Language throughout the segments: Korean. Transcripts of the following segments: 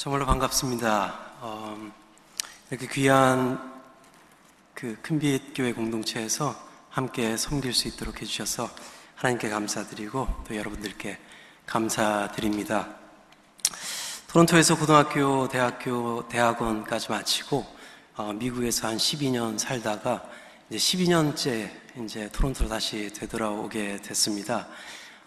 정말로 반갑습니다. 어, 이렇게 귀한 그 큰빛 교회 공동체에서 함께 섬길 수 있도록 해주셔서 하나님께 감사드리고 또 여러분들께 감사드립니다. 토론토에서 고등학교, 대학교, 대학원까지 마치고 어, 미국에서 한 12년 살다가 이제 12년째 이제 토론토로 다시 되돌아오게 됐습니다.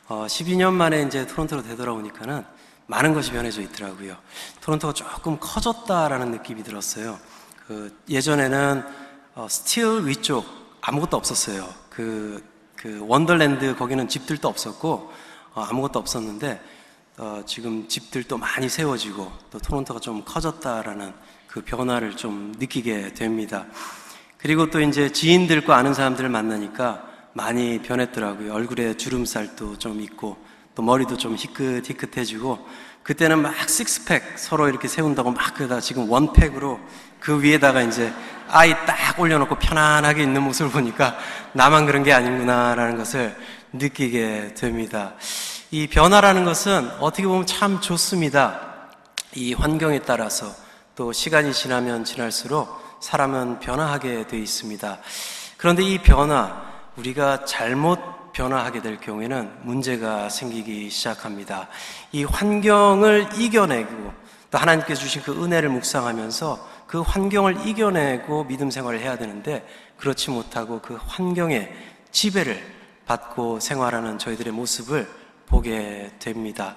어, 12년 만에 이제 토론토로 되돌아오니까는 많은 것이 변해져 있더라고요. 토론토가 조금 커졌다라는 느낌이 들었어요. 그 예전에는 어, 스틸 위쪽 아무것도 없었어요. 그, 그 원더랜드 거기는 집들도 없었고 어, 아무것도 없었는데 어, 지금 집들도 많이 세워지고 또 토론토가 좀 커졌다라는 그 변화를 좀 느끼게 됩니다. 그리고 또 이제 지인들과 아는 사람들을 만나니까 많이 변했더라고요. 얼굴에 주름살도 좀 있고 또 머리도 좀 희끗희끗해지고 그때는 막 식스팩 서로 이렇게 세운다고 막 그러다 지금 원팩으로 그 위에다가 이제 아이 딱 올려놓고 편안하게 있는 모습을 보니까 나만 그런 게 아니구나라는 것을 느끼게 됩니다. 이 변화라는 것은 어떻게 보면 참 좋습니다. 이 환경에 따라서 또 시간이 지나면 지날수록 사람은 변화하게 되어 있습니다. 그런데 이 변화, 우리가 잘못 변화하게 될 경우에는 문제가 생기기 시작합니다. 이 환경을 이겨내고 또 하나님께 주신 그 은혜를 묵상하면서 그 환경을 이겨내고 믿음 생활을 해야 되는데 그렇지 못하고 그 환경의 지배를 받고 생활하는 저희들의 모습을 보게 됩니다.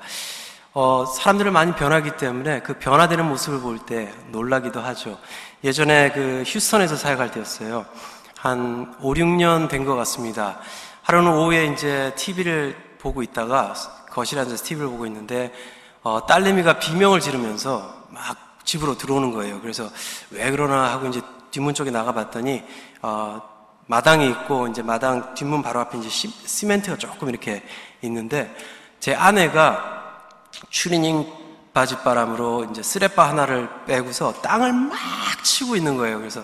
어, 사람들을 많이 변하기 때문에 그 변화되는 모습을 볼 때 놀라기도 하죠. 예전에 그 휴스턴에서 사역할 때였어요. 한 5, 6년 된 것 같습니다. 하루는 오후에 이제 TV를 보고 있다가 거실에 앉아서 TV를 보고 있는데 어, 딸내미가 비명을 지르면서 막 집으로 들어오는 거예요. 그래서 왜 그러나 하고 이제 뒷문 쪽에 나가봤더니 어, 마당이 있고 이제 마당 뒷문 바로 앞에 이제 시, 시멘트가 조금 이렇게 있는데 제 아내가 추리닝 바짓바람으로 이제 쓰레빠 하나를 빼고서 땅을 막 치고 있는 거예요. 그래서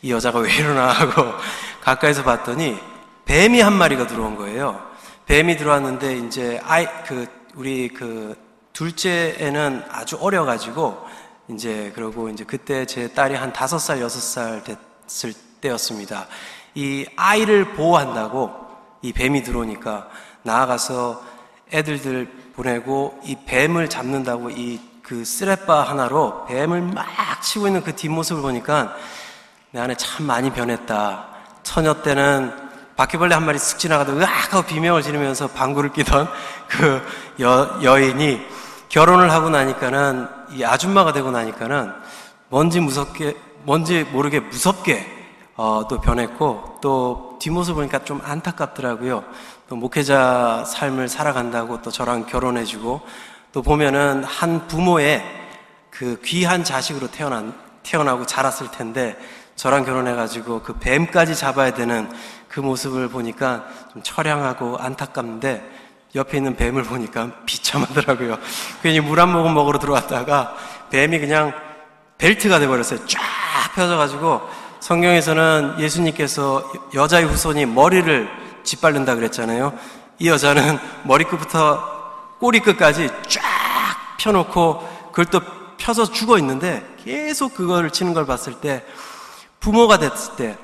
이 여자가 왜 이러나 하고 가까이서 봤더니 뱀이 한 마리가 들어온 거예요. 뱀이 들어왔는데 이제 아이 그 우리 그 둘째에는 아주 어려가지고 이제 그러고 이제 그때 제 딸이 한 다섯 살 여섯 살 됐을 때였습니다. 이 아이를 보호한다고 이 뱀이 들어오니까 나아가서 애들들 보내고 이 뱀을 잡는다고 이 그 쓰레빠 하나로 뱀을 막 치고 있는 그 뒷모습을 보니까 내 안에 참 많이 변했다. 처녀 때는 바퀴벌레 한 마리 쓱 지나가다 으악 하고 비명을 지르면서 방구를 끼던 그 여, 여인이 결혼을 하고 나니까는 이 아줌마가 되고 나니까는 뭔지 무섭게 뭔지 모르게 무섭게 어, 또 변했고 또 뒷모습 보니까 좀 안타깝더라고요. 또 목회자 삶을 살아간다고 또 저랑 결혼해주고 또 보면은 한 부모의 그 귀한 자식으로 태어난 태어나고 자랐을 텐데 저랑 결혼해가지고 그 뱀까지 잡아야 되는 그 모습을 보니까 좀 처량하고 안타깝는데 옆에 있는 뱀을 보니까 비참하더라고요. 괜히 물 한 모금 먹으러 들어왔다가 뱀이 그냥 벨트가 돼버렸어요. 쫙 펴져가지고 성경에서는 예수님께서 여자의 후손이 머리를 짓밟는다 그랬잖아요. 이 여자는 머리끝부터 꼬리끝까지 쫙 펴놓고 그걸 또 펴서 죽어 있는데 계속 그걸 치는 걸 봤을 때 부모가 됐을 때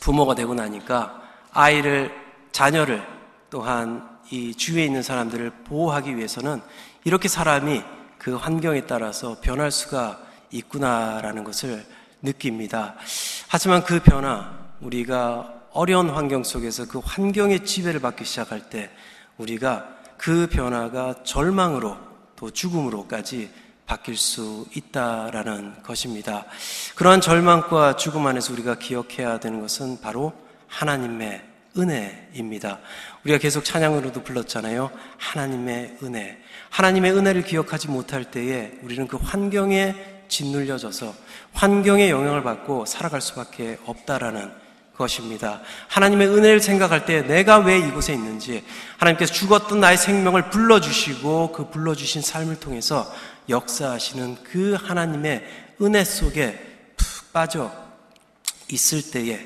부모가 되고 나니까 아이를 자녀를 또한 이 주위에 있는 사람들을 보호하기 위해서는 이렇게 사람이 그 환경에 따라서 변할 수가 있구나라는 것을 느낍니다. 하지만 그 변화, 우리가 어려운 환경 속에서 그 환경의 지배를 받기 시작할 때 우리가 그 변화가 절망으로 또 죽음으로까지 바뀔 수 있다라는 것입니다. 그러한 절망과 죽음 안에서 우리가 기억해야 되는 것은 바로 하나님의 은혜입니다. 우리가 계속 찬양으로도 불렀잖아요. 하나님의 은혜. 하나님의 은혜를 기억하지 못할 때에 우리는 그 환경에 짓눌려져서 환경의 영향을 받고 살아갈 수밖에 없다라는 것입니다. 하나님의 은혜를 생각할 때 내가 왜 이곳에 있는지 하나님께서 죽었던 나의 생명을 불러주시고 그 불러주신 삶을 통해서 역사하시는 그 하나님의 은혜 속에 푹 빠져 있을 때에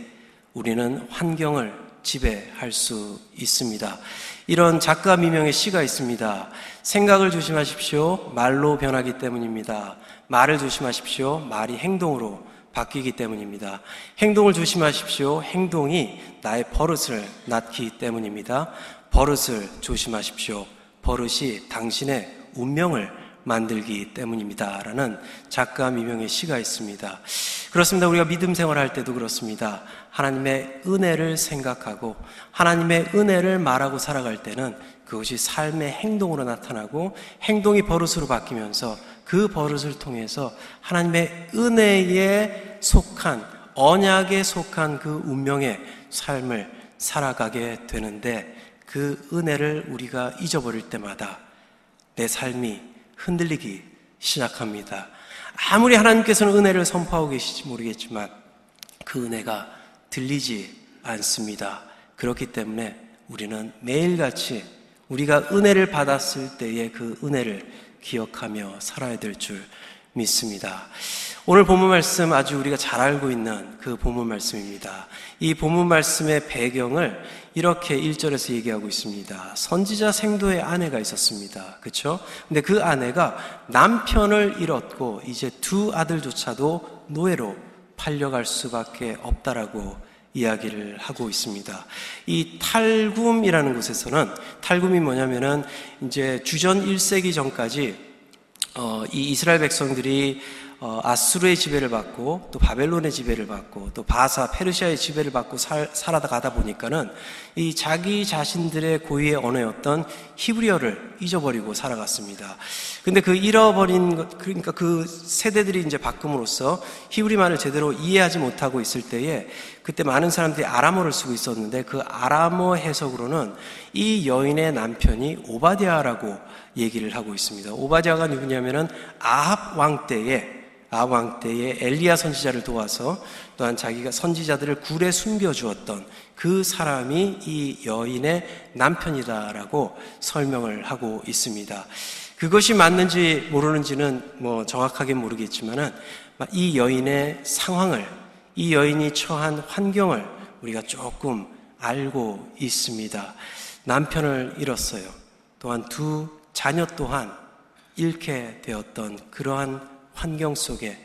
우리는 환경을 지배할 수 있습니다. 이런 작가 미명의 시가 있습니다. 생각을 조심하십시오. 말로 변하기 때문입니다. 말을 조심하십시오. 말이 행동으로 바뀌기 때문입니다. 행동을 조심하십시오. 행동이 나의 버릇을 낳기 때문입니다. 버릇을 조심하십시오. 버릇이 당신의 운명을 만들기 때문입니다. 라는 작가 미명의 시가 있습니다. 그렇습니다. 우리가 믿음 생활할 때도 그렇습니다. 하나님의 은혜를 생각하고 하나님의 은혜를 말하고 살아갈 때는 그것이 삶의 행동으로 나타나고 행동이 버릇으로 바뀌면서 그 버릇을 통해서 하나님의 은혜에 속한 언약에 속한 그 운명의 삶을 살아가게 되는데 그 은혜를 우리가 잊어버릴 때마다 내 삶이 흔들리기 시작합니다. 아무리 하나님께서는 은혜를 선포하고 계실지 모르겠지만 그 은혜가 들리지 않습니다. 그렇기 때문에 우리는 매일같이 우리가 은혜를 받았을 때의 그 은혜를 기억하며 살아야 될 줄 믿습니다. 오늘 본문 말씀 아주 우리가 잘 알고 있는 그 본문 말씀입니다. 이 본문 말씀의 배경을 이렇게 1절에서 얘기하고 있습니다. 선지자 생도의 아내가 있었습니다. 그렇죠? 근데 그 아내가 남편을 잃었고 이제 두 아들조차도 노예로 팔려갈 수밖에 없다라고 이야기를 하고 있습니다. 이 탈굼이라는 곳에서는 탈굼이 뭐냐면은 이제 주전 1세기 전까지 어, 이 이스라엘 백성들이 어, 아수르의 지배를 받고 또 바벨론의 지배를 받고 또 바사 페르시아의 지배를 받고 살, 살아가다 보니까는 이 자기 자신들의 고유의 언어였던 히브리어를 잊어버리고 살아갔습니다. 근데 그 잃어버린 것 그러니까 그 세대들이 이제 바꿈으로써 히브리말을 제대로 이해하지 못하고 있을 때에 그때 많은 사람들이 아람어를 쓰고 있었는데 그 아람어 해석으로는 이 여인의 남편이 오바디아라고 얘기를 하고 있습니다. 오바디아가 누구냐면은 아합 왕 때에 아왕 때에 엘리야 선지자를 도와서 또한 자기가 선지자들을 굴에 숨겨 주었던 그 사람이 이 여인의 남편이다라고 설명을 하고 있습니다. 그것이 맞는지 모르는지는 뭐 정확하게 모르겠지만은 이 여인의 상황을 이 여인이 처한 환경을 우리가 조금 알고 있습니다. 남편을 잃었어요. 또한 두 자녀 또한 잃게 되었던 그러한 환경 속에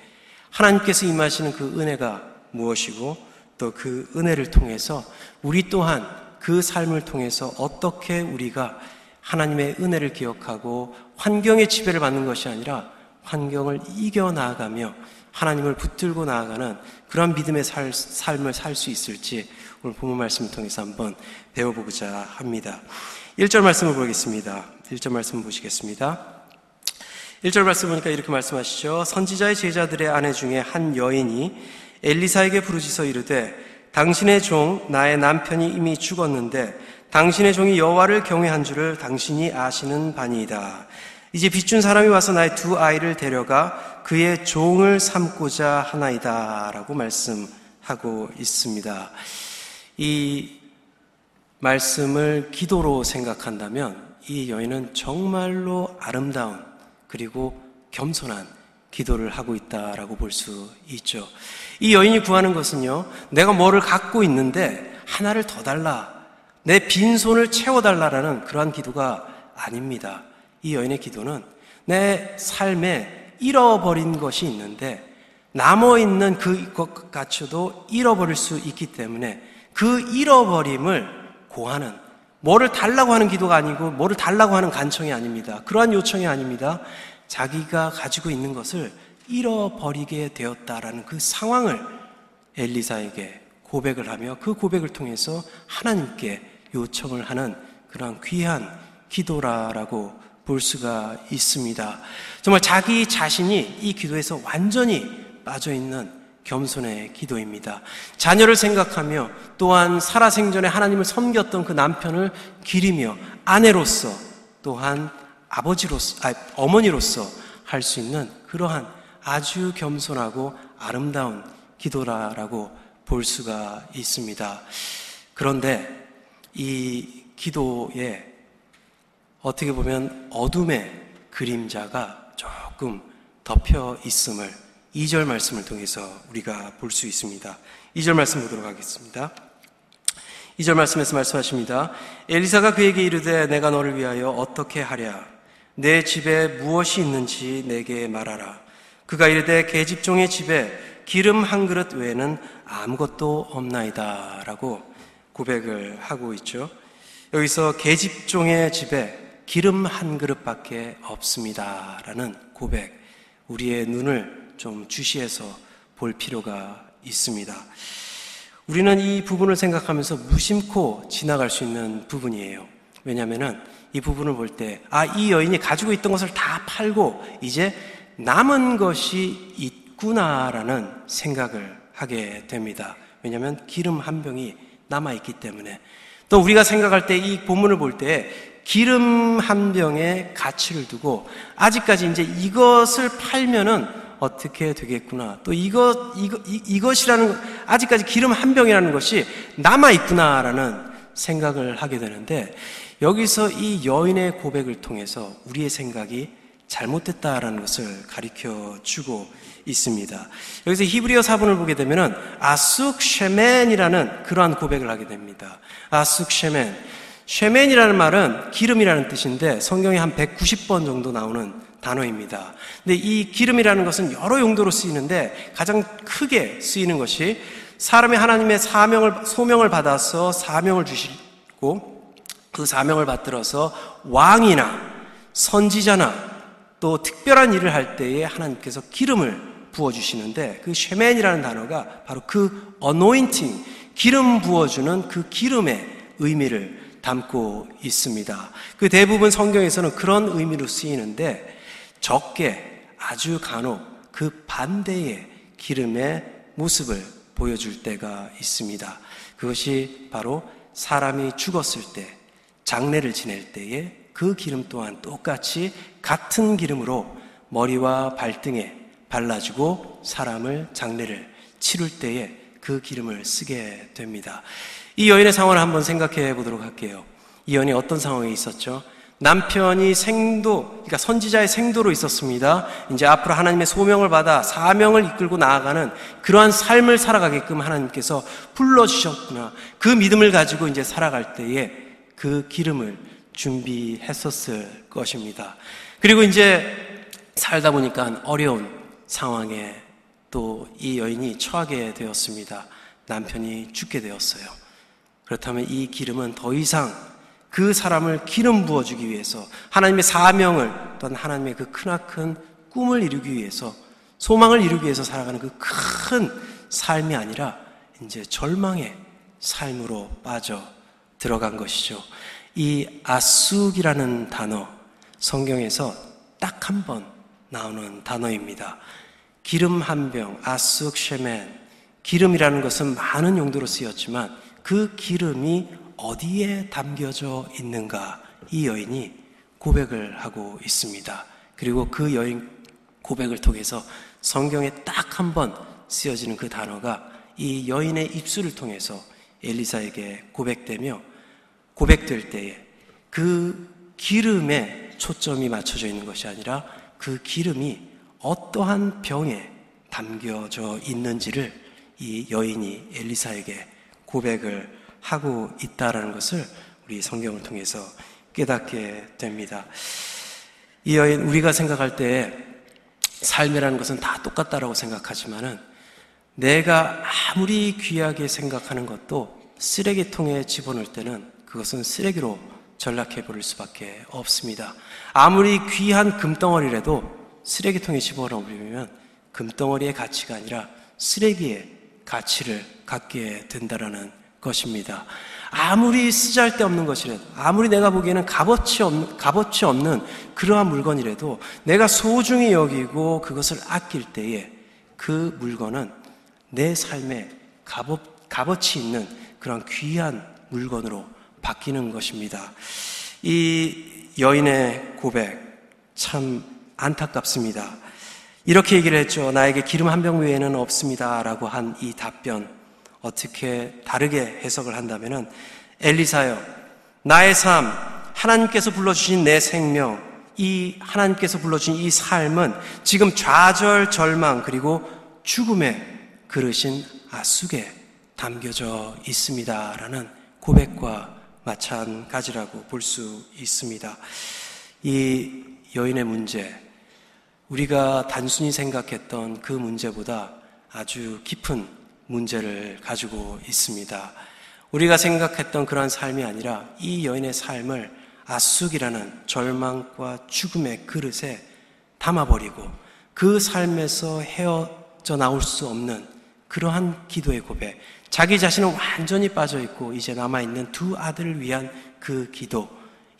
하나님께서 임하시는 그 은혜가 무엇이고 또 그 은혜를 통해서 우리 또한 그 삶을 통해서 어떻게 우리가 하나님의 은혜를 기억하고 환경의 지배를 받는 것이 아니라 환경을 이겨 나아가며 하나님을 붙들고 나아가는 그런 믿음의 살, 삶을 살 수 있을지 오늘 본문 말씀을 통해서 한번 배워보고자 합니다. 1절 말씀을 보겠습니다. 1절 말씀 보시겠습니다. 1절 말씀 보니까 이렇게 말씀하시죠. 선지자의 제자들의 아내 중에 한 여인이 엘리사에게 부르짖어 이르되 당신의 종 나의 남편이 이미 죽었는데 당신의 종이 여호와를 경외한 줄을 당신이 아시는 바니이다. 이제 빚준 사람이 와서 나의 두 아이를 데려가 그의 종을 삼고자 하나이다라고 말씀하고 있습니다. 이 말씀을 기도로 생각한다면 이 여인은 정말로 아름다운 그리고 겸손한 기도를 하고 있다라고 볼 수 있죠. 이 여인이 구하는 것은요, 내가 뭐를 갖고 있는데 하나를 더 달라. 내 빈손을 채워달라라는 그러한 기도가 아닙니다. 이 여인의 기도는 내 삶에 잃어버린 것이 있는데 남아있는 그것 가치도 잃어버릴 수 있기 때문에 그 잃어버림을 고하는 뭐를 달라고 하는 기도가 아니고 뭐를 달라고 하는 간청이 아닙니다. 그러한 요청이 아닙니다. 자기가 가지고 있는 것을 잃어버리게 되었다라는 그 상황을 엘리사에게 고백을 하며 그 고백을 통해서 하나님께 요청을 하는 그러한 귀한 기도라라고 볼 수가 있습니다. 정말 자기 자신이 이 기도에서 완전히 빠져 있는 겸손의 기도입니다. 자녀를 생각하며 또한 살아생전에 하나님을 섬겼던 그 남편을 기리며 아내로서 또한 아버지로서, 아, 어머니로서 할 수 있는 그러한 아주 겸손하고 아름다운 기도라라고 볼 수가 있습니다. 그런데 이 기도에 어떻게 보면 어둠의 그림자가 조금 덮여 있음을 2절 말씀을 통해서 우리가 볼 수 있습니다. 2절 말씀 보도록 하겠습니다. 2절 말씀에서 말씀하십니다. 엘리사가 그에게 이르되 내가 너를 위하여 어떻게 하랴 내 집에 무엇이 있는지 내게 말하라. 그가 이르되 계집종의 집에 기름 한 그릇 외에는 아무것도 없나이다. 라고 고백을 하고 있죠. 여기서 계집종의 집에 기름 한 그릇밖에 없습니다. 라는 고백. 우리의 눈을 좀 주시해서 볼 필요가 있습니다. 우리는 이 부분을 생각하면서 무심코 지나갈 수 있는 부분이에요. 왜냐하면 이 부분을 볼 때, 아, 이 여인이 가지고 있던 것을 다 팔고 이제 남은 것이 있구나라는 생각을 하게 됩니다. 왜냐하면 기름 한 병이 남아있기 때문에. 또 우리가 생각할 때 이 본문을 볼 때 기름 한 병에 가치를 두고 아직까지 이제 이것을 팔면은 어떻게 되겠구나. 또 이것, 이것, 이것이라는, 아직까지 기름 한 병이라는 것이 남아있구나라는 생각을 하게 되는데 여기서 이 여인의 고백을 통해서 우리의 생각이 잘못됐다라는 것을 가리켜 주고 있습니다. 여기서 히브리어 사본을 보게 되면은 아숙 쉐멘이라는 그러한 고백을 하게 됩니다. 아숙 쉐멘. 쉐멘이라는 말은 기름이라는 뜻인데 성경에 한 190번 정도 나오는 단어입니다. 근데 이 기름이라는 것은 여러 용도로 쓰이는데 가장 크게 쓰이는 것이 사람이 하나님의 사명을 소명을 받아서 사명을 주시고 그 사명을 받들어서 왕이나 선지자나 또 특별한 일을 할 때에 하나님께서 기름을 부어 주시는데 그 쉐멘이라는 단어가 바로 그 anointing 기름 부어 주는 그 기름의 의미를 담고 있습니다. 그 대부분 성경에서는 그런 의미로 쓰이는데 적게 아주 간혹 그 반대의 기름의 모습을 보여줄 때가 있습니다. 그것이 바로 사람이 죽었을 때, 장례를 지낼 때에 그 기름 또한 똑같이 같은 기름으로 머리와 발등에 발라주고 사람을 장례를 치룰 때에 그 기름을 쓰게 됩니다. 이 여인의 상황을 한번 생각해 보도록 할게요. 이 여인이 어떤 상황에 있었죠? 남편이 생도, 그러니까 선지자의 생도로 있었습니다. 이제 앞으로 하나님의 소명을 받아 사명을 이끌고 나아가는 그러한 삶을 살아가게끔 하나님께서 불러주셨구나. 그 믿음을 가지고 이제 살아갈 때에 그 기름을 준비했었을 것입니다. 그리고 이제 살다 보니까 어려운 상황에 또 이 여인이 처하게 되었습니다. 남편이 죽게 되었어요. 그렇다면 이 기름은 더 이상 그 사람을 기름 부어주기 위해서 하나님의 사명을 또한 하나님의 그 크나큰 꿈을 이루기 위해서 소망을 이루기 위해서 살아가는 그 큰 삶이 아니라 이제 절망의 삶으로 빠져 들어간 것이죠. 이 아숙이라는 단어 성경에서 딱 한 번 나오는 단어입니다. 기름 한 병, 아숙 쉐멘. 기름이라는 것은 많은 용도로 쓰였지만 그 기름이 어디에 담겨져 있는가 이 여인이 고백을 하고 있습니다. 그리고 그 여인 고백을 통해서 성경에 딱 한 번 쓰여지는 그 단어가 이 여인의 입술을 통해서 엘리사에게 고백되며 고백될 때에 그 기름에 초점이 맞춰져 있는 것이 아니라 그 기름이 어떠한 병에 담겨져 있는지를 이 여인이 엘리사에게 고백을 하고 있다라는 것을 우리 성경을 통해서 깨닫게 됩니다. 이 여인 우리가 생각할 때 삶이라는 것은 다 똑같다라고 생각하지만은 내가 아무리 귀하게 생각하는 것도 쓰레기통에 집어넣을 때는 그것은 쓰레기로 전락해 버릴 수밖에 없습니다. 아무리 귀한 금덩어리라도 쓰레기통에 집어넣으면 금덩어리의 가치가 아니라 쓰레기의 가치를 갖게 된다라는 것입니다. 아무리 쓰잘데없는 것이라도, 아무리 내가 보기에는 값어치 없는, 값어치 없는 그러한 물건이라도 내가 소중히 여기고 그것을 아낄 때에 그 물건은 내 삶에 값어, 값어치 있는 그런 귀한 물건으로 바뀌는 것입니다. 이 여인의 고백 참 안타깝습니다. 이렇게 얘기를 했죠. 나에게 기름 한 병 외에는 없습니다. 라고 한 이 답변. 어떻게 다르게 해석을 한다면은 엘리사요. 나의 삶, 하나님께서 불러주신 내 생명, 이 하나님께서 불러주신 이 삶은 지금 좌절, 절망, 그리고 죽음의 그릇인 아숙에 담겨져 있습니다. 라는 고백과 마찬가지라고 볼 수 있습니다. 이 여인의 문제, 우리가 단순히 생각했던 그 문제보다 아주 깊은 문제를 가지고 있습니다. 우리가 생각했던 그러한 삶이 아니라 이 여인의 삶을 아숙이라는 절망과 죽음의 그릇에 담아버리고 그 삶에서 헤어져 나올 수 없는 그러한 기도의 고백, 자기 자신은 완전히 빠져 있고 이제 남아 있는 두 아들을 위한 그 기도,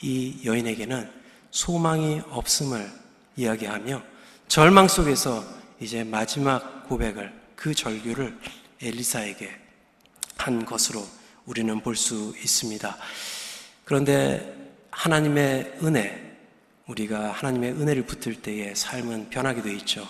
이 여인에게는 소망이 없음을 이야기하며 절망 속에서 이제 마지막 고백을 그 절규를 엘리사에게 한 것으로 우리는 볼 수 있습니다. 그런데 하나님의 은혜, 우리가 하나님의 은혜를 붙을 때에 삶은 변하게 되어 있죠.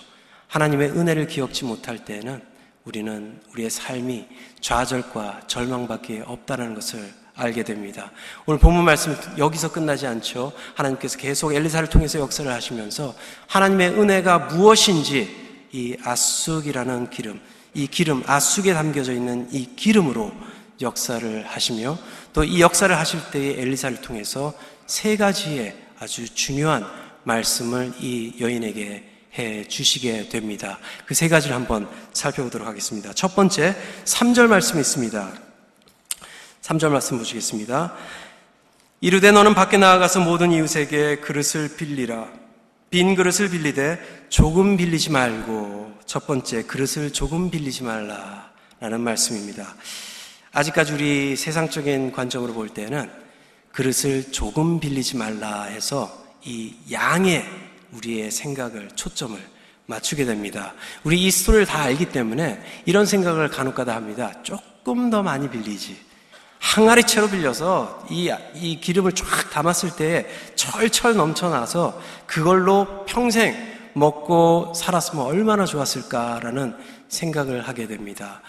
하나님의 은혜를 기억지 못할 때에는 우리는 우리의 삶이 좌절과 절망밖에 없다는 것을 알게 됩니다. 오늘 본문 말씀 여기서 끝나지 않죠. 하나님께서 계속 엘리사를 통해서 역사를 하시면서 하나님의 은혜가 무엇인지 이 아숙이라는 기름, 이 기름, 아숙에 담겨져 있는 이 기름으로 역사를 하시며 또 이 역사를 하실 때에 엘리사를 통해서 세 가지의 아주 중요한 말씀을 이 여인에게 해 주시게 됩니다. 그 세 가지를 한번 살펴보도록 하겠습니다. 첫 번째, 3절 말씀이 있습니다. 3절 말씀 보시겠습니다. 이르되 너는 밖에 나아가서 모든 이웃에게 그릇을 빌리라. 빈 그릇을 빌리되 조금 빌리지 말고 첫 번째 그릇을 조금 빌리지 말라. 라는 말씀입니다. 아직까지 우리 세상적인 관점으로 볼 때는 그릇을 조금 빌리지 말라 해서 이 양의 우리의 생각을 초점을 맞추게 됩니다. 우리 이 스토리를 다 알기 때문에 이런 생각을 간혹 가다 합니다. 조금 더 많이 빌리지. 항아리 채로 빌려서 이, 이 기름을 쫙 담았을 때 철철 넘쳐나서 그걸로 평생 먹고 살았으면 얼마나 좋았을까라는 생각을 하게 됩니다.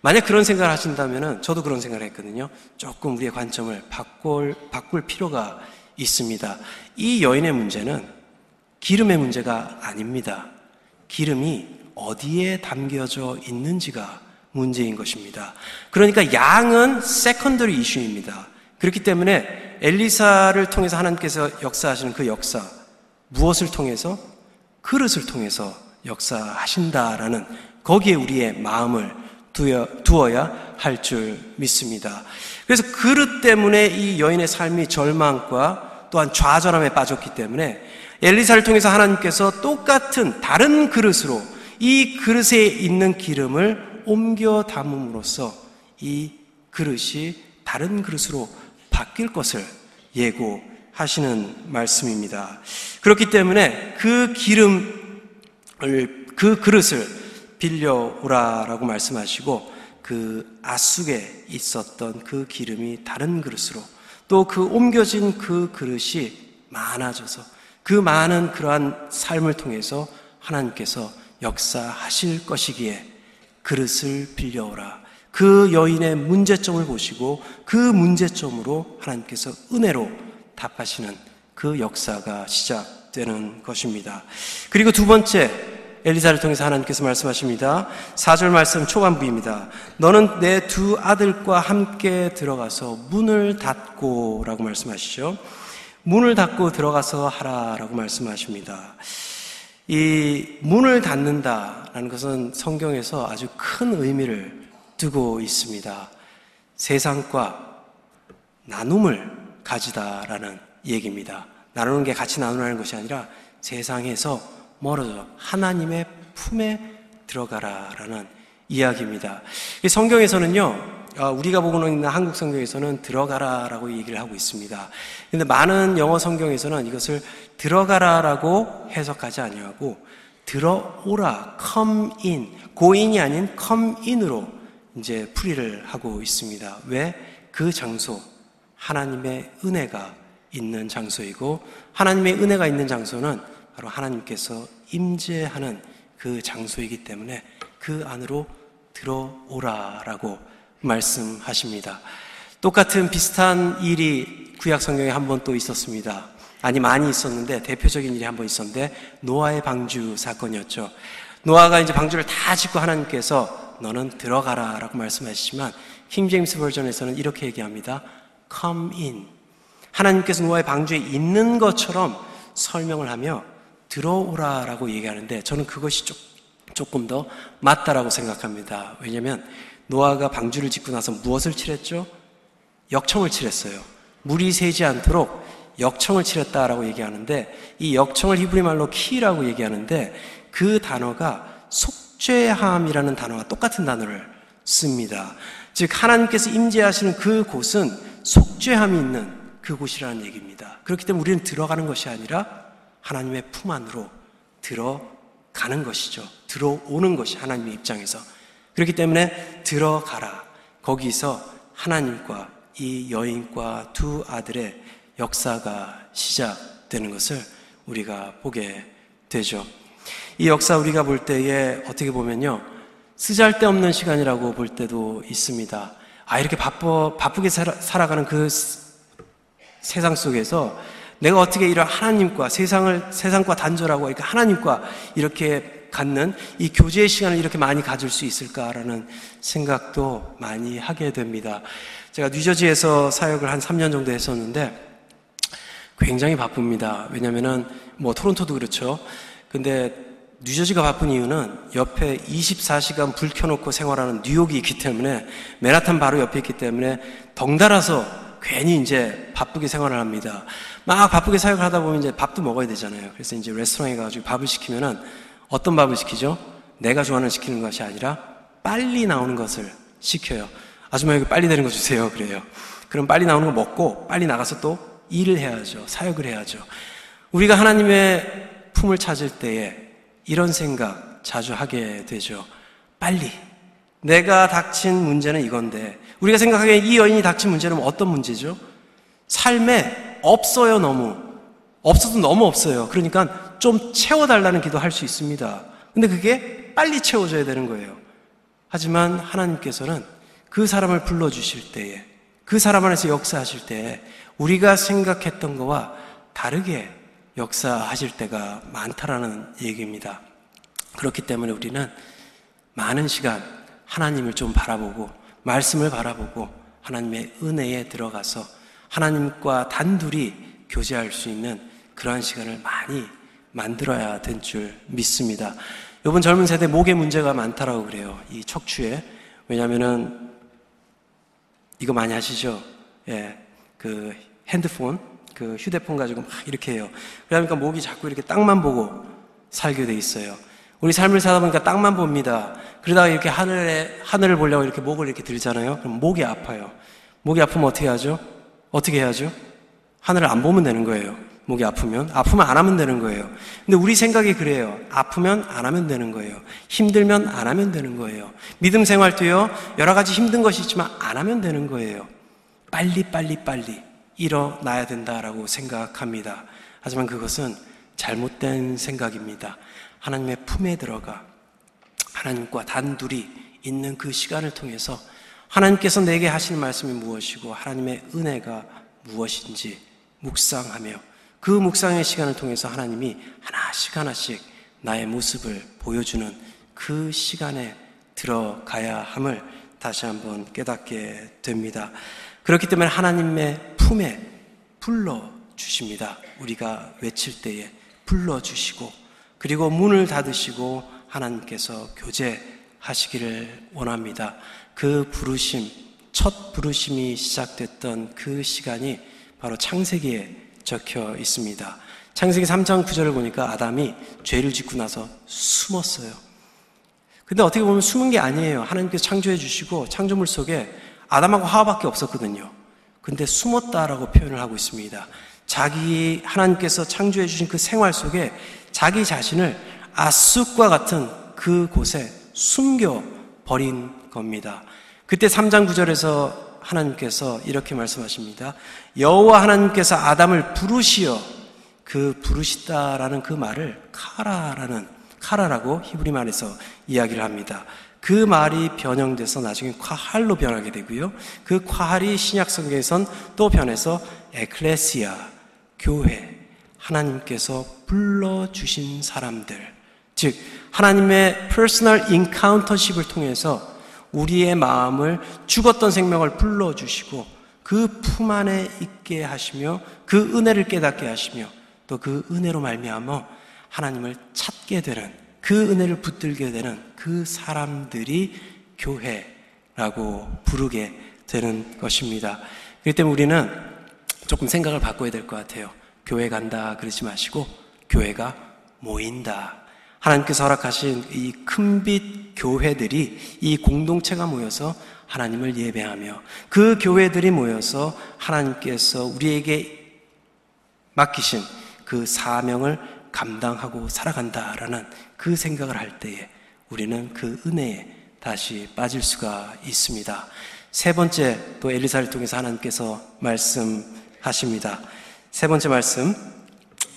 만약 그런 생각을 하신다면 저도 그런 생각을 했거든요. 조금 우리의 관점을 바꿀, 바꿀 필요가 있습니다. 이 여인의 문제는 기름의 문제가 아닙니다. 기름이 어디에 담겨져 있는지가 문제인 것입니다. 그러니까 양은 secondary 이슈입니다. 그렇기 때문에 엘리사를 통해서 하나님께서 역사하시는 그 역사, 무엇을 통해서? 그릇을 통해서 역사하신다라는 거기에 우리의 마음을 두어 야 할 줄 믿습니다. 그래서 그릇 때문에 이 여인의 삶이 절망과 또한 좌절함에 빠졌기 때문에 엘리사를 통해서 하나님께서 똑같은 다른 그릇으로 이 그릇에 있는 기름을 옮겨 담음으로써 이 그릇이 다른 그릇으로 바뀔 것을 예고 하시는 말씀입니다. 그렇기 때문에 그 기름을, 그 그릇을 빌려오라라고 말씀하시고 그 아숙에 있었던 그 기름이 다른 그릇으로 또 그 옮겨진 그 그릇이 많아져서 그 많은 그러한 삶을 통해서 하나님께서 역사하실 것이기에 그릇을 빌려오라. 그 여인의 문제점을 보시고 그 문제점으로 하나님께서 은혜로 답하시는 그 역사가 시작되는 것입니다. 그리고 두 번째, 엘리사를 통해서 하나님께서 말씀하십니다. 4절 말씀 초반부입니다. 너는 내 두 아들과 함께 들어가서 문을 닫고 라고 말씀하시죠. 문을 닫고 들어가서 하라 라고 말씀하십니다. 이 문을 닫는다라는 것은 성경에서 아주 큰 의미를 두고 있습니다. 세상과 나눔을 가지다라는 얘기입니다. 나누는 게 같이 나누라는 것이 아니라 세상에서 멀어져 하나님의 품에 들어가라라는 이야기입니다. 성경에서는요, 어, 우리가 보고 있는 한국 성경에서는 들어가라라고 얘기를 하고 있습니다. 근데 많은 영어 성경에서는 이것을 들어가라라고 해석하지 아니하고 들어오라, come in, 고인이 아닌 come in으로 이제 풀이를 하고 있습니다. 왜? 그 장소, 하나님의 은혜가 있는 장소이고 하나님의 은혜가 있는 장소는 바로 하나님께서 임재하는 그 장소이기 때문에 그 안으로 들어오라라고 말씀하십니다. 똑같은 비슷한 일이 구약 성경에 한 번 또 있었습니다. 아니 많이 있었는데 대표적인 일이 한 번 있었는데 노아의 방주 사건이었죠. 노아가 이제 방주를 다 짓고 하나님께서 너는 들어가라 라고 말씀하시지만 킹제임스 버전에서는 이렇게 얘기합니다. Come in. 하나님께서 노아의 방주에 있는 것처럼 설명을 하며 들어오라 라고 얘기하는데 저는 그것이 조금 더 맞다라고 생각합니다. 왜냐하면 노아가 방주를 짓고 나서 무엇을 칠했죠? 역청을 칠했어요. 물이 새지 않도록 역청을 칠했다라고 얘기하는데 이 역청을 히브리 말로 키라고 얘기하는데 그 단어가 속죄함이라는 단어와 똑같은 단어를 씁니다. 즉 하나님께서 임재하시는 그 곳은 속죄함이 있는 그곳이라는 얘기입니다. 그렇기 때문에 우리는 들어가는 것이 아니라 하나님의 품 안으로 들어가는 것이죠. 들어오는 것이 하나님의 입장에서. 그렇기 때문에 들어가라. 거기서 하나님과 이 여인과 두 아들의 역사가 시작되는 것을 우리가 보게 되죠. 이 역사 우리가 볼 때에 어떻게 보면요. 쓰잘데 없는 시간이라고 볼 때도 있습니다. 아, 이렇게 바쁘, 바쁘게 살아, 살아 가는 그 세상 속에서 내가 어떻게 이런 하나님과 세상을, 세상과 단절하고 이렇게 하나님과 이렇게 갖는 이 교제의 시간을 이렇게 많이 가질 수 있을까라는 생각도 많이 하게 됩니다. 제가 뉴저지에서 사역을 한 3년 정도 했었는데 굉장히 바쁩니다. 왜냐면은 뭐 토론토도 그렇죠. 근데 뉴저지가 바쁜 이유는 옆에 24시간 불 켜놓고 생활하는 뉴욕이 있기 때문에 맨하탄 바로 옆에 있기 때문에 덩달아서 괜히 이제 바쁘게 생활을 합니다. 막 바쁘게 사역을 하다 보면 이제 밥도 먹어야 되잖아요. 그래서 이제 레스토랑에 가가지고 밥을 시키면은 어떤 밥을 시키죠? 내가 좋아하는 시키는 것이 아니라 빨리 나오는 것을 시켜요. 아줌마 여기 빨리 되는 거 주세요. 그래요. 그럼 빨리 나오는 거 먹고 빨리 나가서 또 일을 해야죠. 사역을 해야죠. 우리가 하나님의 품을 찾을 때에 이런 생각 자주 하게 되죠. 빨리. 내가 닥친 문제는 이건데, 우리가 생각하기에 이 여인이 닥친 문제는 어떤 문제죠? 삶에 없어요, 너무. 없어도 너무 없어요. 그러니까 좀 채워달라는 기도 할 수 있습니다. 근데 그게 빨리 채워져야 되는 거예요. 하지만 하나님께서는 그 사람을 불러주실 때에, 그 사람 안에서 역사하실 때에 우리가 생각했던 것과 다르게 역사하실 때가 많다라는 얘기입니다. 그렇기 때문에 우리는 많은 시간 하나님을 좀 바라보고 말씀을 바라보고 하나님의 은혜에 들어가서 하나님과 단둘이 교제할 수 있는 그러한 시간을 많이 만들어야 된 줄 믿습니다. 이번 젊은 세대 목에 문제가 많다라고 그래요. 이 척추에. 왜냐면은 이거 많이 하시죠? 예. 그 핸드폰, 그 휴대폰 가지고 막 이렇게 해요. 그러니까 목이 자꾸 이렇게 땅만 보고 살게 돼 있어요. 우리 삶을 살다 보니까 땅만 봅니다. 그러다가 이렇게 하늘에, 하늘을 보려고 이렇게 목을 이렇게 들잖아요. 그럼 목이 아파요. 목이 아프면 어떻게 하죠? 어떻게 해야죠? 하늘을 안 보면 되는 거예요. 목이 아프면. 아프면 안 하면 되는 거예요. 근데 우리 생각이 그래요. 아프면 안 하면 되는 거예요. 힘들면 안 하면 되는 거예요. 믿음 생활도요, 여러 가지 힘든 것이 있지만 안 하면 되는 거예요. 빨리, 빨리, 빨리. 일어나야 된다라고 생각합니다. 하지만 그것은 잘못된 생각입니다. 하나님의 품에 들어가 하나님과 단둘이 있는 그 시간을 통해서 하나님께서 내게 하시는 말씀이 무엇이고 하나님의 은혜가 무엇인지 묵상하며 그 묵상의 시간을 통해서 하나님이 하나씩 하나씩 나의 모습을 보여주는 그 시간에 들어가야 함을 다시 한번 깨닫게 됩니다. 그렇기 때문에 하나님의 품에 불러 주십니다. 우리가 외칠 때에 불러 주시고 그리고 문을 닫으시고 하나님께서 교제하시기를 원합니다. 그 부르심, 첫 부르심이 시작됐던 그 시간이 바로 창세기에 적혀 있습니다. 창세기 3장 9절을 보니까 아담이 죄를 짓고 나서 숨었어요. 근데 어떻게 보면 숨은 게 아니에요. 하나님께서 창조해 주시고 창조물 속에 아담하고 하와밖에 없었거든요. 근데 숨었다라고 표현을 하고 있습니다. 자기 하나님께서 창조해 주신 그 생활 속에 자기 자신을 아쑥과 같은 그 곳에 숨겨 버린 겁니다. 그때 3장 9절에서 하나님께서 이렇게 말씀하십니다. 여호와 하나님께서 아담을 부르시어 그 부르시다라는 그 말을 카라라는 카라라고 히브리 말에서 이야기를 합니다. 그 말이 변형돼서 나중에 콰할로 변하게 되고요. 그 콰할이 신약 성경에선 또 변해서 에클레시아, 교회, 하나님께서 불러 주신 사람들, 즉 하나님의 personal encountership을 통해서 우리의 마음을 죽었던 생명을 불러 주시고 그 품 안에 있게 하시며 그 은혜를 깨닫게 하시며 또 그 은혜로 말미암아 하나님을 찾게 되는 그 은혜를 붙들게 되는 그 사람들이 교회라고 부르게 되는 것입니다. 그렇기 때문에 우리는 조금 생각을 바꿔야 될 것 같아요. 교회 간다 그러지 마시고 교회가 모인다. 하나님께서 허락하신 이 큰 빛 교회들이 이 공동체가 모여서 하나님을 예배하며 그 교회들이 모여서 하나님께서 우리에게 맡기신 그 사명을 감당하고 살아간다라는 그 생각을 할 때에 우리는 그 은혜에 다시 빠질 수가 있습니다. 세 번째 또 엘리사를 통해서 하나님께서 말씀하십니다. 세 번째 말씀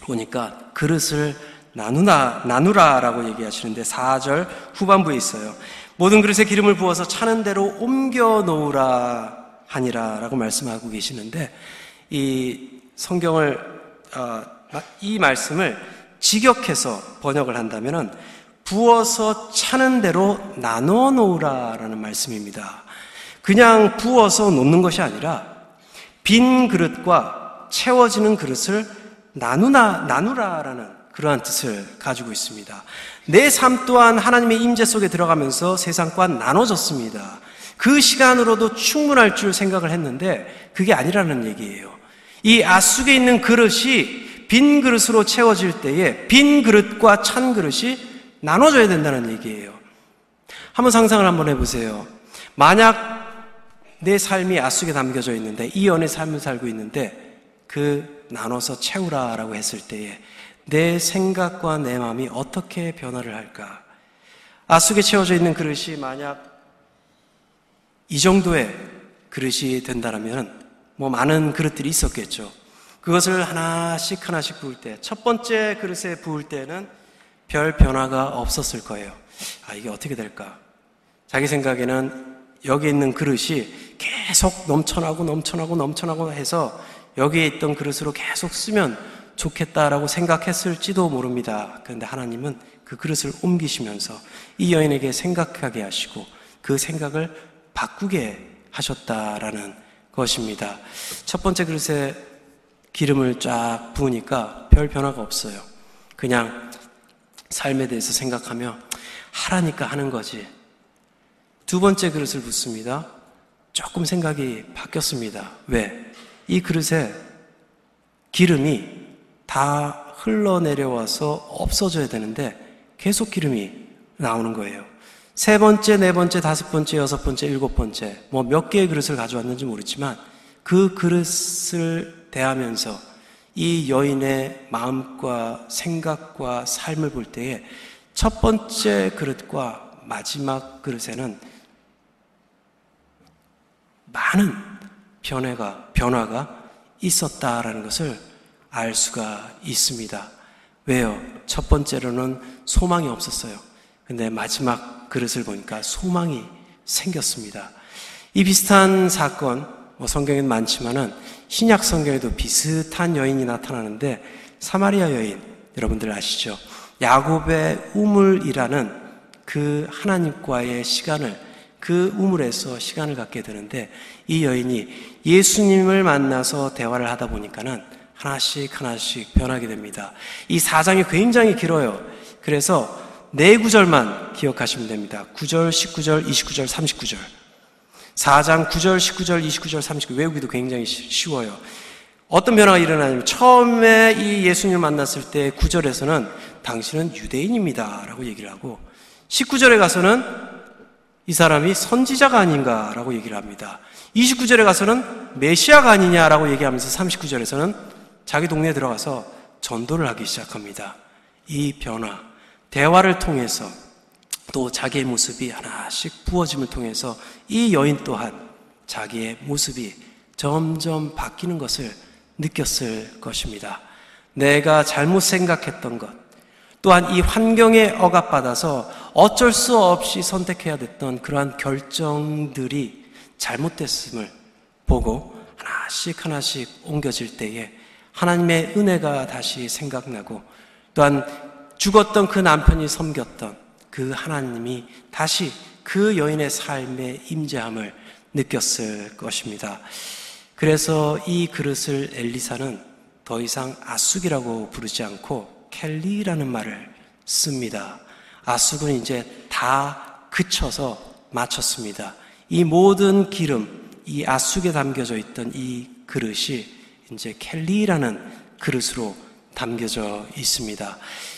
보니까 그릇을 나누나 나누라라고 얘기하시는데 4절 후반부에 있어요. 모든 그릇에 기름을 부어서 차는 대로 옮겨 놓으라 하니라라고 말씀하고 계시는데 이 성경을 어, 이 말씀을 직역해서 번역을 한다면은 부어서 차는 대로 나눠 놓으라라는 말씀입니다. 그냥 부어서 놓는 것이 아니라 빈 그릇과 채워지는 그릇을 나누나 나누라라는 그러한 뜻을 가지고 있습니다. 내 삶 또한 하나님의 임재 속에 들어가면서 세상과 나눠졌습니다. 그 시간으로도 충분할 줄 생각을 했는데 그게 아니라는 얘기예요. 이 앗속에 있는 그릇이 빈 그릇으로 채워질 때에 빈 그릇과 찬 그릇이 나눠져야 된다는 얘기예요. 한번 상상을 한번 해보세요. 만약 내 삶이 앗속에 담겨져 있는데 이 연의 삶을 살고 있는데 그 나눠서 채우라라고 했을 때에 내 생각과 내 마음이 어떻게 변화를 할까? 앗속에 채워져 있는 그릇이 만약 이 정도의 그릇이 된다면 뭐 많은 그릇들이 있었겠죠. 그것을 하나씩 하나씩 부을 때, 첫 번째 그릇에 부을 때는 별 변화가 없었을 거예요. 아, 이게 어떻게 될까? 자기 생각에는 여기 있는 그릇이 계속 넘쳐나고 넘쳐나고 넘쳐나고 해서 여기에 있던 그릇으로 계속 쓰면 좋겠다라고 생각했을지도 모릅니다. 그런데 하나님은 그 그릇을 옮기시면서 이 여인에게 생각하게 하시고 그 생각을 바꾸게 하셨다라는 것입니다. 첫 번째 그릇에 기름을 쫙 부으니까 별 변화가 없어요. 그냥 삶에 대해서 생각하며 하라니까 하는 거지. 두 번째 그릇을 붓습니다. 조금 생각이 바뀌었습니다. 왜? 이 그릇에 기름이 다 흘러내려와서 없어져야 되는데 계속 기름이 나오는 거예요. 세 번째, 네 번째, 다섯 번째, 여섯 번째, 일곱 번째, 뭐 몇 개의 그릇을 가져왔는지 모르지만 그 그릇을 대하면서 이 여인의 마음과 생각과 삶을 볼 때에 첫 번째 그릇과 마지막 그릇에는 많은 변화가, 변화가 있었다라는 것을 알 수가 있습니다. 왜요? 첫 번째로는 소망이 없었어요. 근데 마지막 그릇을 보니까 소망이 생겼습니다. 이 비슷한 사건, 뭐 성경엔 많지만은 신약 성경에도 비슷한 여인이 나타나는데 사마리아 여인, 여러분들 아시죠? 야곱의 우물이라는 그 하나님과의 시간을 그 우물에서 시간을 갖게 되는데 이 여인이 예수님을 만나서 대화를 하다 보니까는 하나씩 하나씩 변하게 됩니다. 이 사장이 굉장히 길어요. 그래서 네 구절만 기억하시면 됩니다. 9절, 19절, 29절, 39절. 4장 9절, 19절, 29절, 39절 외우기도 굉장히 쉬워요. 어떤 변화가 일어나냐면 처음에 이 예수님을 만났을 때 9절에서는 당신은 유대인입니다. 라고 얘기를 하고 19절에 가서는 이 사람이 선지자가 아닌가 라고 얘기를 합니다. 29절에 가서는 메시아가 아니냐라고 얘기하면서 39절에서는 자기 동네에 들어가서 전도를 하기 시작합니다. 이 변화, 대화를 통해서 또 자기의 모습이 하나씩 부어짐을 통해서 이 여인 또한 자기의 모습이 점점 바뀌는 것을 느꼈을 것입니다. 내가 잘못 생각했던 것, 또한 이 환경에 억압받아서 어쩔 수 없이 선택해야 됐던 그러한 결정들이 잘못됐음을 보고 하나씩 하나씩 옮겨질 때에 하나님의 은혜가 다시 생각나고 또한 죽었던 그 남편이 섬겼던 그 하나님이 다시 그 여인의 삶의 임재함을 느꼈을 것입니다. 그래서 이 그릇을 엘리사는 더 이상 아숙이라고 부르지 않고 켈리라는 말을 씁니다. 아숙은 이제 다 그쳐서 마쳤습니다. 이 모든 기름, 이 아숙에 담겨져 있던 이 그릇이 이제 켈리라는 그릇으로 담겨져 있습니다.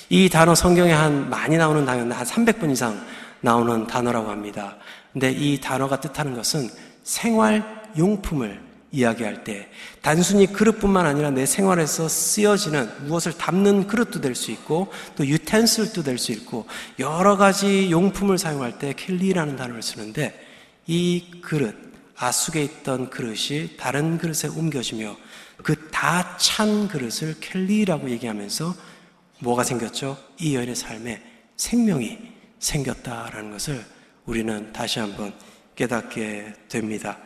이 단어 성경에 한 많이 나오는 단어는 한 300번 이상 나오는 단어라고 합니다. 근데 이 단어가 뜻하는 것은 생활 용품을 이야기할 때 단순히 그릇뿐만 아니라 내 생활에서 쓰여지는 무엇을 담는 그릇도 될 수 있고 또 유텐슬도 될 수 있고 여러 가지 용품을 사용할 때 켈리라는 단어를 쓰는데 이 그릇 아숙에 있던 그릇이 다른 그릇에 옮겨지며 그 다 찬 그릇을 켈리라고 얘기하면서 뭐가 생겼죠? 이 여인의 삶에 생명이 생겼다라는 것을 우리는 다시 한번 깨닫게 됩니다.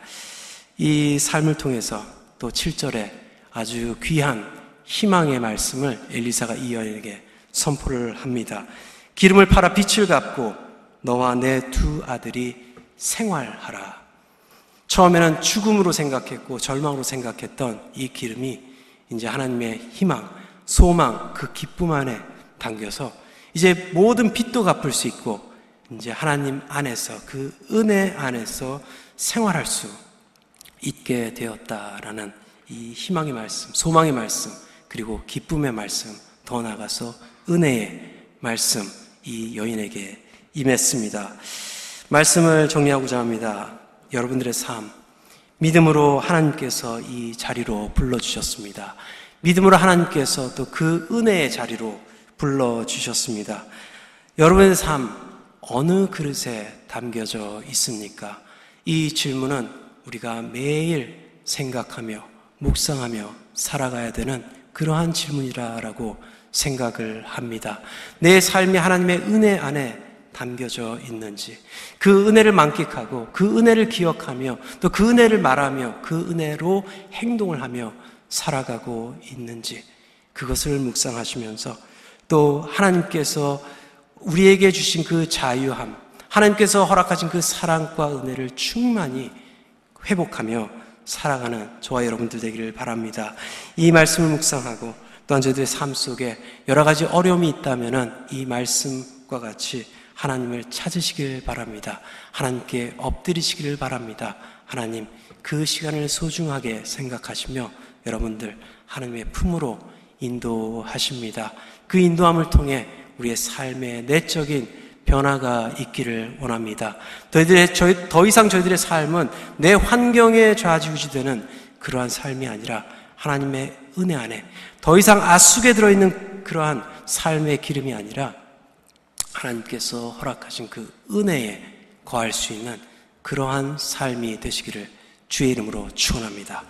이 삶을 통해서 또 7절에 아주 귀한 희망의 말씀을 엘리사가 이 여인에게 선포를 합니다. 기름을 팔아 빛을 갚고 너와 내 두 아들이 생활하라. 처음에는 죽음으로 생각했고 절망으로 생각했던 이 기름이 이제 하나님의 희망, 소망, 그 기쁨 안에 담겨서 이제 모든 빚도 갚을 수 있고 이제 하나님 안에서 그 은혜 안에서 생활할 수 있게 되었다라는 이 희망의 말씀, 소망의 말씀, 그리고 기쁨의 말씀, 더 나아가서 은혜의 말씀, 이 여인에게 임했습니다. 말씀을 정리하고자 합니다. 여러분들의 삶, 믿음으로 하나님께서 이 자리로 불러주셨습니다. 믿음으로 하나님께서 또 그 은혜의 자리로 불러주셨습니다. 여러분의 삶, 어느 그릇에 담겨져 있습니까? 이 질문은 우리가 매일 생각하며 묵상하며 살아가야 되는 그러한 질문이라고 생각을 합니다. 내 삶이 하나님의 은혜 안에 담겨져 있는지, 그 은혜를 만끽하고 그 은혜를 기억하며 또 그 은혜를 말하며 그 은혜로 행동을 하며 살아가고 있는지 그것을 묵상하시면서 또 하나님께서 우리에게 주신 그 자유함, 하나님께서 허락하신 그 사랑과 은혜를 충만히 회복하며 살아가는 저와 여러분들 되기를 바랍니다. 이 말씀을 묵상하고 또한 저희들의 삶 속에 여러 가지 어려움이 있다면 이 말씀과 같이 하나님을 찾으시길 바랍니다. 하나님께 엎드리시기를 바랍니다. 하나님, 그 시간을 소중하게 생각하시며 여러분들 하나님의 품으로 인도하십니다. 그 인도함을 통해 우리의 삶의 내적인 변화가 있기를 원합니다. 저희들의, 저희, 더 이상 저희들의 삶은 내 환경에 좌지우지되는 그러한 삶이 아니라 하나님의 은혜 안에 더 이상 아숙에 들어있는 그러한 삶의 기름이 아니라 하나님께서 허락하신 그 은혜에 거할 수 있는 그러한 삶이 되시기를 주의 이름으로 축원합니다.